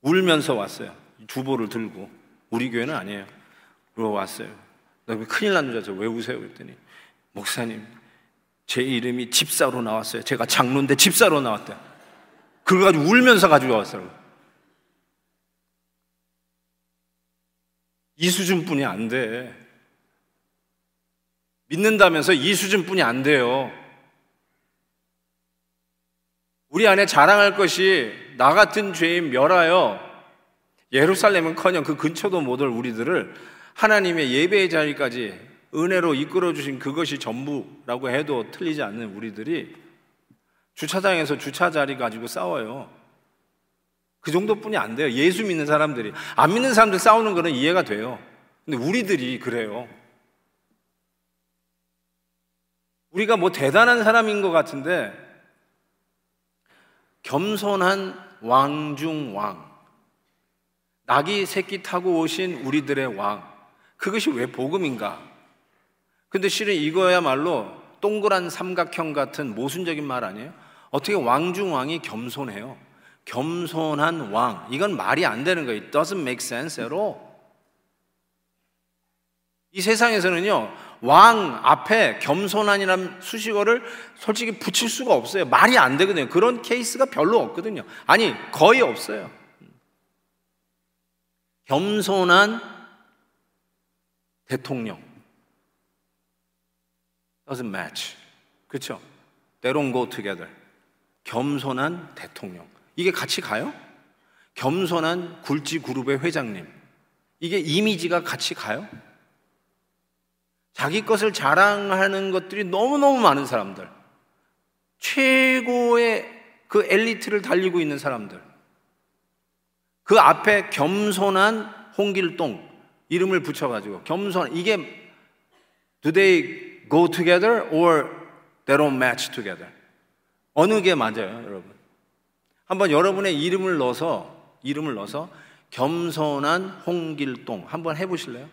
울면서 왔어요. 주보를 들고. 우리 교회는 아니에요. 그리고 왔어요. 나 큰일 난 줄 알았어요. 왜 우세요? 그랬더니, 목사님, 제 이름이 집사로 나왔어요. 제가 장로인데 집사로 나왔대. 그걸 가지고 울면서 가지고 왔어요. 이 수준뿐이 안 돼. 믿는다면서 이 수준뿐이 안 돼요. 우리 안에 자랑할 것이 나 같은 죄인 멸하여 예루살렘은커녕 그 근처도 못 올 우리들을 하나님의 예배의 자리까지 은혜로 이끌어 주신 그것이 전부라고 해도 틀리지 않는 우리들이 주차장에서 주차 자리 가지고 싸워요. 그 정도뿐이 안 돼요. 예수 믿는 사람들이 안 믿는 사람들 싸우는 거는 이해가 돼요. 근데 우리들이 그래요. 우리가 뭐 대단한 사람인 것 같은데 겸손한 왕 중 왕. 낙이 새끼 타고 오신 우리들의 왕. 그것이 왜 복음인가? 근데 실은 이거야말로 동그란 삼각형 같은 모순적인 말 아니에요? 어떻게 왕 중 왕이 겸손해요? 겸손한 왕. 이건 말이 안 되는 거예요. It doesn't make sense at all. 이 세상에서는요, 왕 앞에 겸손한이라는 수식어를 솔직히 붙일 수가 없어요. 말이 안 되거든요. 그런 케이스가 별로 없거든요. 아니, 거의 없어요. 겸손한 대통령. doesn't match. 그렇죠? They don't go together. 겸손한 대통령. 이게 같이 가요? 겸손한 굴지 그룹의 회장님. 이게 이미지가 같이 가요? 자기 것을 자랑하는 것들이 너무너무 많은 사람들. 최고의 그 엘리트를 달리고 있는 사람들. 그 앞에 겸손한 홍길동 이름을 붙여가지고 겸손 이게 do they go together or they don't match together? 어느 게 맞아요, 여러분? 한번 여러분의 이름을 넣어서 이름을 넣어서 겸손한 홍길동 한번 해보실래요?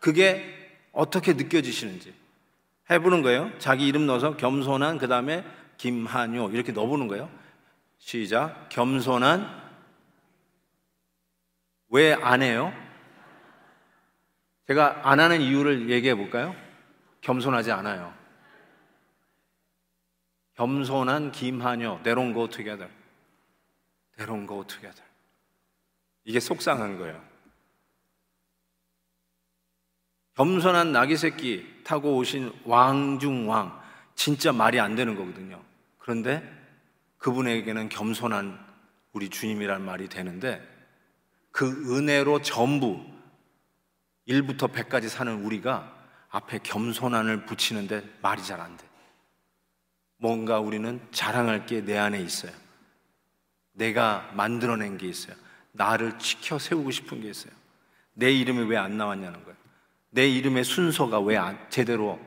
그게 어떻게 느껴지시는지 해보는 거예요. 자기 이름 넣어서 겸손한 그 다음에 김한효 이렇게 넣어보는 거예요. 시작. 겸손한 왜 안 해요? 제가 안 하는 이유를 얘기해 볼까요? 겸손하지 않아요. 겸손한 김한효. They don't go together. 이게 속상한 거예요. 겸손한 나귀 새끼 타고 오신 왕중왕 진짜 말이 안 되는 거거든요. 그런데 그분에게는 겸손한 우리 주님이란 말이 되는데 그 은혜로 전부 1부터 100까지 사는 우리가 앞에 겸손함을 붙이는데 말이 잘 안 돼. 뭔가 우리는 자랑할 게 내 안에 있어요. 내가 만들어낸 게 있어요. 나를 지켜 세우고 싶은 게 있어요. 내 이름이 왜 안 나왔냐는 거예요. 내 이름의 순서가 왜 안, 제대로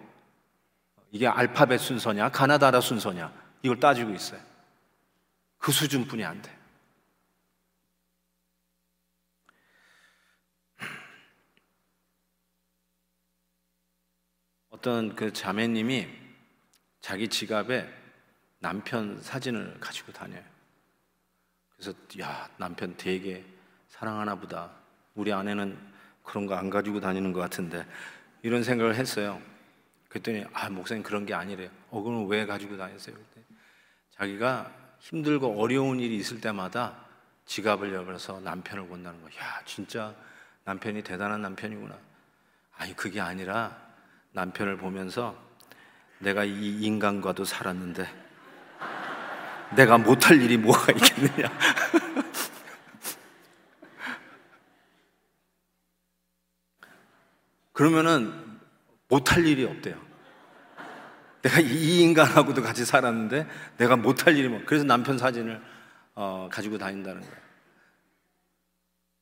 이게 알파벳 순서냐, 가나다라 순서냐 이걸 따지고 있어요. 그 수준뿐이 안 돼. 어떤 그 자매님이 자기 지갑에 남편 사진을 가지고 다녀요. 그래서 야 남편 되게 사랑하나 보다. 우리 아내는 그런 거 안 가지고 다니는 것 같은데 이런 생각을 했어요. 그랬더니 아 목사님 그런 게 아니래요. 어 그럼 왜 가지고 다녔어요? 그랬더니 자기가 힘들고 어려운 일이 있을 때마다 지갑을 열어서 남편을 본다는 거야. 야 진짜 남편이 대단한 남편이구나. 아니 그게 아니라 남편을 보면서 내가 이 인간과도 살았는데 내가 못할 일이 뭐가 있겠느냐. 그러면은 못할 일이 없대요. 내가 이 인간하고도 같이 살았는데 내가 못할 일이 뭐. 그래서 남편 사진을 어, 가지고 다닌다는 거예요.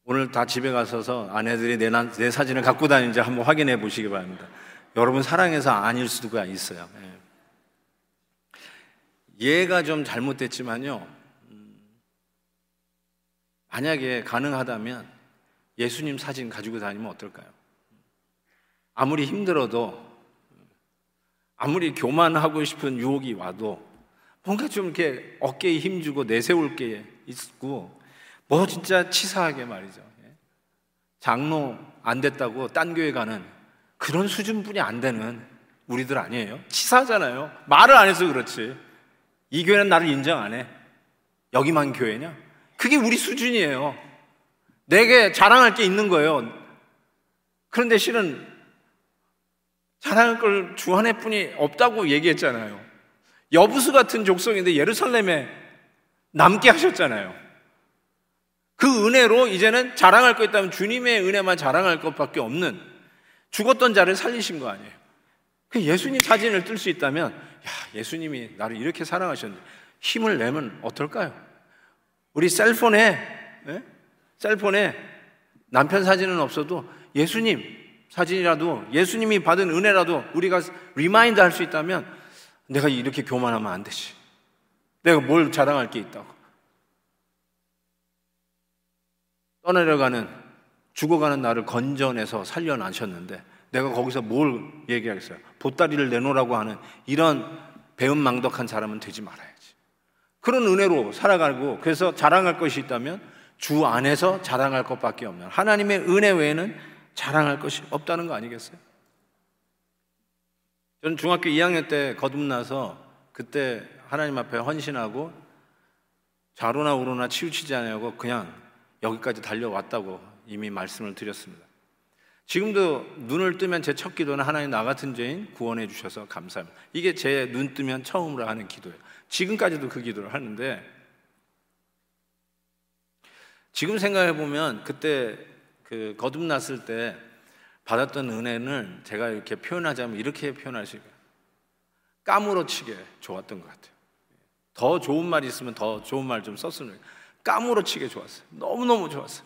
오늘 다 집에 가셔서 아내들이 내, 내 사진을 갖고 다니는지 한번 확인해 보시기 바랍니다. 여러분 사랑해서 아닐 수도 있어요. 예. 얘가 좀 잘못됐지만요. 음, 만약에 가능하다면 예수님 사진 가지고 다니면 어떨까요? 아무리 힘들어도 아무리 교만하고 싶은 유혹이 와도 뭔가 좀 이렇게 어깨에 힘주고 내세울 게 있고 뭐 진짜 치사하게 말이죠. 예. 장로 안 됐다고 딴 교회 가는 그런 수준뿐이 안 되는 우리들 아니에요? 치사하잖아요. 말을 안 해서 그렇지. 이 교회는 나를 인정 안 해. 여기만 교회냐? 그게 우리 수준이에요. 내게 자랑할 게 있는 거예요. 그런데 실은 자랑할 걸 주 하나뿐이 없다고 얘기했잖아요. 여부수 같은 족속인데 예루살렘에 남게 하셨잖아요. 그 은혜로 이제는 자랑할 거 있다면 주님의 은혜만 자랑할 것밖에 없는 죽었던 자를 살리신 거 아니에요. 그 예수님 사진을 뜰 수 있다면, 야, 예수님이 나를 이렇게 사랑하셨는데 힘을 내면 어떨까요? 우리 셀폰에, 네? 셀폰에 남편 사진은 없어도 예수님 사진이라도 예수님이 받은 은혜라도 우리가 remind 할 수 있다면 내가 이렇게 교만하면 안 되지. 내가 뭘 자랑할 게 있다고. 떠내려가는 죽어가는 나를 건져내서 살려나셨는데 내가 거기서 뭘 얘기하겠어요? 보따리를 내놓으라고 하는 이런 배은망덕한 사람은 되지 말아야지. 그런 은혜로 살아가고 그래서 자랑할 것이 있다면 주 안에서 자랑할 것밖에 없는 하나님의 은혜 외에는 자랑할 것이 없다는 거 아니겠어요? 저는 중학교 2학년 때 거듭나서 그때 하나님 앞에 헌신하고 좌로나 우로나 치우치지 않으려고 그냥 여기까지 달려왔다고 이미 말씀을 드렸습니다. 지금도 눈을 뜨면 제 첫 기도는 하나님 나 같은 죄인 구원해 주셔서 감사합니다. 이게 제 눈 뜨면 처음으로 하는 기도예요. 지금까지도 그 기도를 하는데 지금 생각해 보면 그때 그 거듭났을 때 받았던 은혜는 제가 이렇게 표현하자면 이렇게 표현할 수 있어요. 까무러치게 좋았던 것 같아요. 더 좋은 말이 있으면 더 좋은 말 좀 썼으면 까무러치게 좋았어요. 너무너무 좋았어요.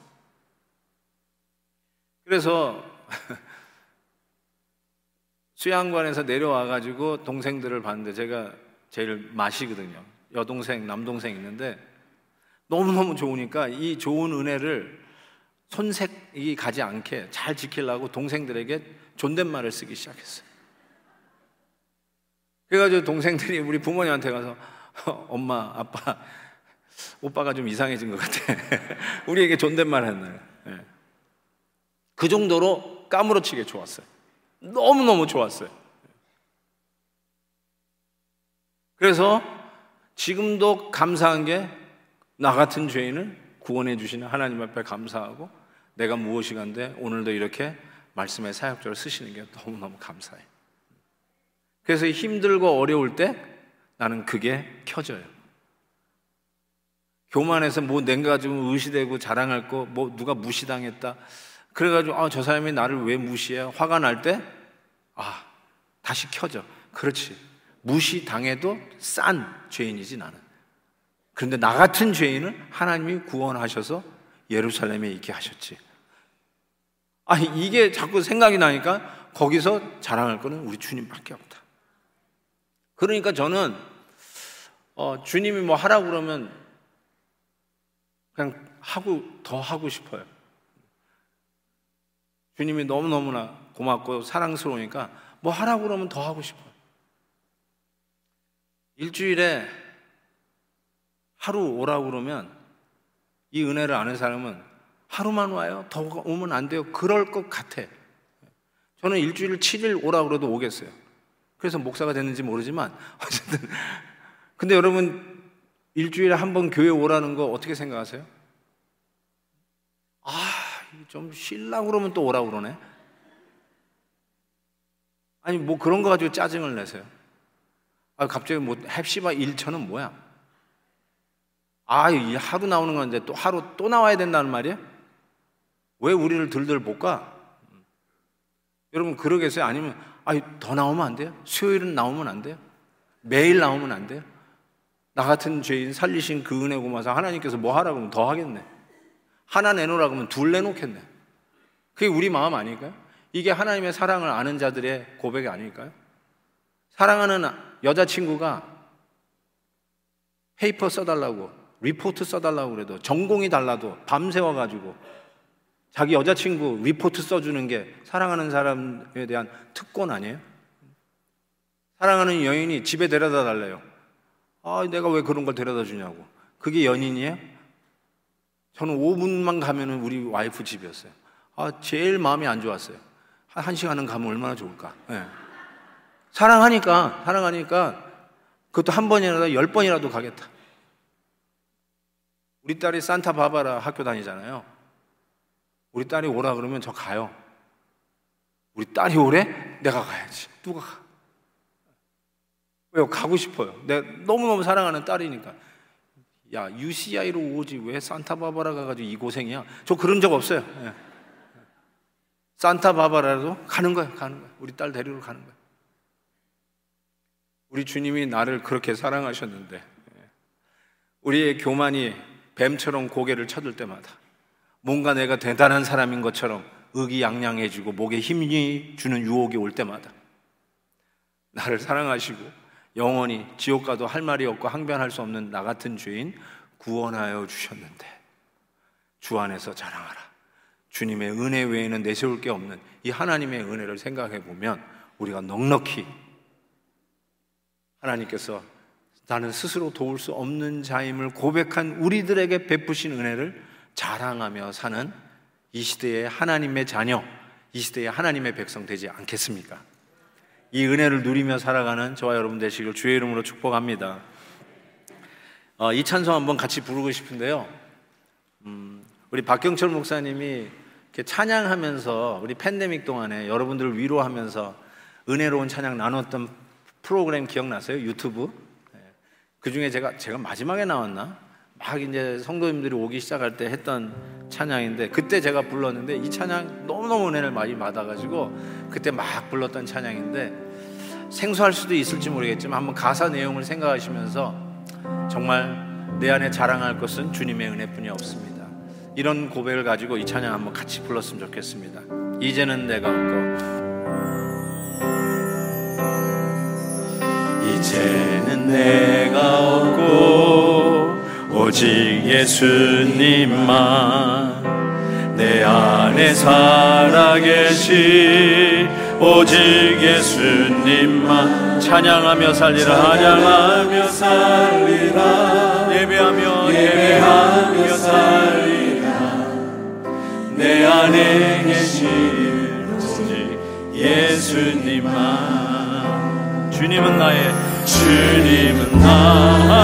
그래서 수양관에서 내려와 가지고 동생들을 봤는데 제가 제일 마시거든요. 여동생, 남동생 있는데 너무너무 좋으니까 이 좋은 은혜를 손색이 가지 않게 잘 지키려고 동생들에게 존댓말을 쓰기 시작했어요. 그래가지고 동생들이 우리 부모님한테 가서 엄마, 아빠, 오빠가 좀 이상해진 것 같아. 우리에게 존댓말 했나요? 네. 그 정도로 까무러치게 좋았어요. 너무너무 좋았어요. 그래서 지금도 감사한 게 나 같은 죄인을 구원해 주시는 하나님 앞에 감사하고 내가 무엇이 간데 오늘도 이렇게 말씀의 사역적으로 쓰시는 게 너무너무 감사해. 그래서 힘들고 어려울 때 나는 그게 켜져요. 교만해서 뭐 내가 가지고 의시되고 자랑할 거, 뭐 누가 무시당했다. 그래가지고 아, 저 사람이 나를 왜 무시해? 화가 날 때, 아, 다시 켜져. 그렇지. 무시당해도 싼 죄인이지 나는. 그런데 나 같은 죄인을 하나님이 구원하셔서 예루살렘에 있게 하셨지. 아, 이게 자꾸 생각이 나니까 거기서 자랑할 거는 우리 주님밖에 없다. 그러니까 저는 어, 주님이 뭐 하라고 그러면 그냥 하고 더 하고 싶어요. 주님이 너무너무나 고맙고 사랑스러우니까 뭐 하라고 그러면 더 하고 싶어요. 일주일에 하루 오라고 그러면 이 은혜를 아는 사람은 하루만 와요? 더 오면 안 돼요? 그럴 것 같아. 저는 일주일 7일 오라고 그래도 오겠어요. 그래서 목사가 됐는지 모르지만 어쨌든 근데 여러분 일주일에 한 번 교회 오라는 거 어떻게 생각하세요? 아, 좀 쉬려고 그러면 또 오라고 그러네. 아니 뭐 그런 거 가지고 짜증을 내세요. 아 갑자기 뭐 헵시바 1천은 뭐야? 아, 이 하루 나오는 건데 또 하루 또 나와야 된다는 말이에요? 왜 우리를 들들 볶아? 여러분 그러겠어요? 아니면 아니 더 나오면 안 돼요? 수요일은 나오면 안 돼요? 매일 나오면 안 돼요? 나 같은 죄인 살리신 그 은혜 고마서 하나님께서 뭐 하라고 하면 더 하겠네. 하나 내놓으라고 하면 둘 내놓겠네. 그게 우리 마음 아닐까요? 이게 하나님의 사랑을 아는 자들의 고백이 아닐까요? 사랑하는 여자친구가 paper 써달라고, 리포트 써달라고 그래도, 전공이 달라도 밤새워가지고, 자기 여자친구 리포트 써주는 게 사랑하는 사람에 대한 특권 아니에요? 사랑하는 여인이 집에 데려다 달래요. 아, 내가 왜 그런 걸 데려다 주냐고. 그게 연인이에요? 저는 5분만 가면은 우리 와이프 집이었어요. 아, 제일 마음이 안 좋았어요. 한 시간은 가면 얼마나 좋을까. 네. 사랑하니까, 사랑하니까 그것도 한 번이라도 열 번이라도 가겠다. 우리 딸이 산타 바바라 학교 다니잖아요. 우리 딸이 오라 그러면 저 가요. 우리 딸이 오래? 내가 가야지. 누가 가? 왜요? 가고 싶어요. 내가 너무너무 사랑하는 딸이니까. 야, UCI로 오지 왜 산타바바라 가가지고 이 고생이야? 저 그런 적 없어요. 예. 산타바바라도 가는 거야, 가는 거야. 우리 딸 데리러 가는 거야. 우리 주님이 나를 그렇게 사랑하셨는데, 예. 우리의 교만이 뱀처럼 고개를 쳐들 때마다 뭔가 내가 대단한 사람인 것처럼 의기양양해지고 목에 힘이 주는 유혹이 올 때마다 나를 사랑하시고 영원히 지옥 가도 할 말이 없고 항변할 수 없는 나 같은 죄인 구원하여 주셨는데 주 안에서 자랑하라. 주님의 은혜 외에는 내세울 게 없는 이 하나님의 은혜를 생각해 보면 우리가 넉넉히 하나님께서 나는 스스로 도울 수 없는 자임을 고백한 우리들에게 베푸신 은혜를 자랑하며 사는 이 시대의 하나님의 자녀, 이 시대의 하나님의 백성 되지 않겠습니까? 이 은혜를 누리며 살아가는 저와 여러분 되시길 주의 이름으로 축복합니다. 어, 이 찬송 한번 같이 부르고 싶은데요. 음, 우리 박경철 목사님이 찬양하면서 우리 팬데믹 동안에 여러분들을 위로하면서 은혜로운 찬양 나눴던 프로그램 기억나세요? 유튜브? 네. 그 중에 제가 제가 마지막에 나왔나? 막 이제 성도님들이 오기 시작할 때 했던 찬양인데 그때 제가 불렀는데 이 찬양 너무너무 은혜를 많이 받아가지고 그때 막 불렀던 찬양인데 생소할 수도 있을지 모르겠지만 한번 가사 내용을 생각하시면서 정말 내 안에 자랑할 것은 주님의 은혜뿐이 없습니다. 이런 고백을 가지고 이 찬양 한번 같이 불렀으면 좋겠습니다. 이제는 내가 없고 이제는 내가 없고 오직 예수님만 내 안에 살아계시 오직 예수님만 찬양하며 살리라. 찬양하며 살리라. 예배하며 예배하며 살리라. 내 안에 계신 오직 예수님만 주님은 나의 주님은 나의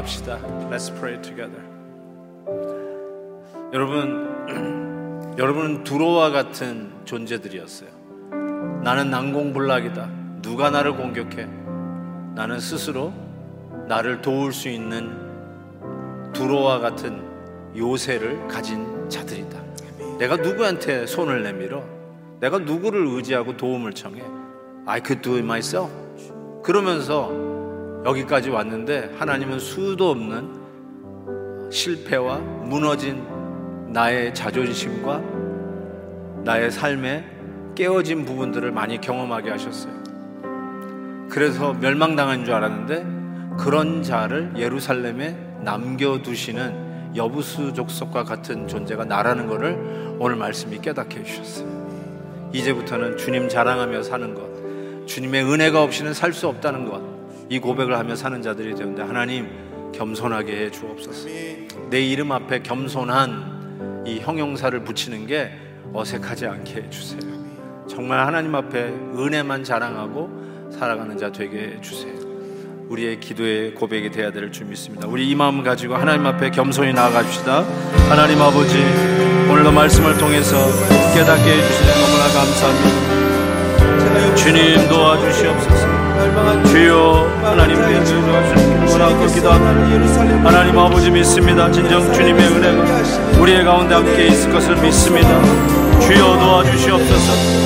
기도합시다. Let's pray together. 여러분, 여러분은 두로와 같은 존재들이었어요. 나는 난공불락이다. 누가 나를 공격해? 나는 스스로 나를 도울 수 있는 두로와 같은 요새를 가진 자들이다. 내가 누구한테 손을 내밀어? 내가 누구를 의지하고 도움을 청해? I could do it myself. 그러면서 여기까지 왔는데 하나님은 수도 없는 실패와 무너진 나의 자존심과 나의 삶에 깨어진 부분들을 많이 경험하게 하셨어요. 그래서 멸망당한 줄 알았는데 그런 자를 예루살렘에 남겨두시는 여부수 족속과 같은 존재가 나라는 것을 오늘 말씀이 깨닫게 해주셨어요. 이제부터는 주님 자랑하며 사는 것, 주님의 은혜가 없이는 살 수 없다는 것, 이 고백을 하며 사는 자들이 되는데 하나님 겸손하게 해 주옵소서. 내 이름 앞에 겸손한 이 형용사를 붙이는 게 어색하지 않게 해 주세요. 정말 하나님 앞에 은혜만 자랑하고 살아가는 자 되게 해 주세요. 우리의 기도의 고백이 되어야 될 줄 믿습니다. 우리 이 마음 가지고 하나님 앞에 겸손히 나아갑시다. 하나님 아버지, 오늘도 말씀을 통해서 깨닫게 해주시니 너무나 감사합니다. 주님 도와주시옵소서. 주여 하나님. 하나님 아버지 믿습니다. 진정 주님의 은혜가 우리의 가운데 함께 있을 것을 믿습니다. 주여 도와주시옵소서.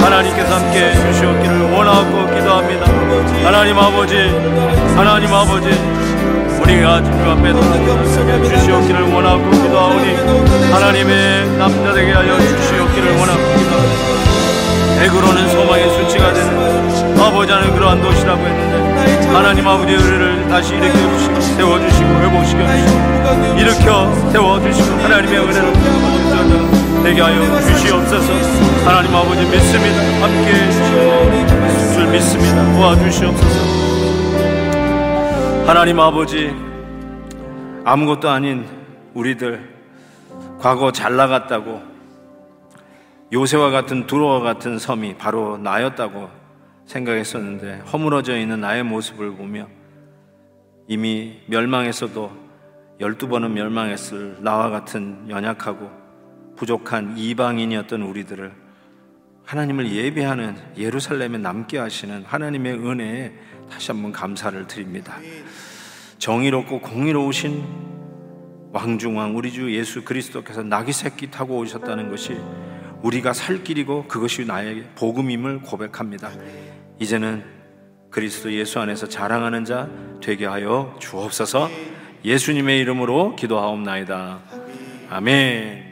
하나님께서 함께 해주시옵기를 원하고 기도합니다. 하나님 아버지, 하나님 아버지, 우리가 주님 앞에 주시옵기를 원하고 기도하오니 하나님의 남자 되게 하여 주시옵기를 원하고 기도합니다. 대그로는 소망의 수치가 되는 아버지 하는 그러한 도시라고 했는데 하나님 아버지의 은혜를 다시 일으켜 주시고 세워주시고 회복시켜 주시고 일으켜 세워주시고 하나님의 은혜로 되게 하여 주시옵소서. 하나님 아버지 믿습니다. 함께 해주실 줄 믿습니다. 도와주시옵소서. 하나님 아버지 아무것도 아닌 우리들 과거 잘 나갔다고 요새와 같은 두로와 같은 섬이 바로 나였다고 생각했었는데 허물어져 있는 나의 모습을 보며 이미 멸망했어도 열두 번은 멸망했을 나와 같은 연약하고 부족한 이방인이었던 우리들을 하나님을 예배하는 예루살렘에 남게 하시는 하나님의 은혜에 다시 한번 감사를 드립니다. 정의롭고 공의로우신 왕중왕 우리 주 예수 그리스도께서 나귀 새끼 타고 오셨다는 것이 우리가 살 길이고 그것이 나의 복음임을 고백합니다. 이제는 그리스도 예수 안에서 자랑하는 자 되게 하여 주옵소서 예수님의 이름으로 기도하옵나이다. 아멘.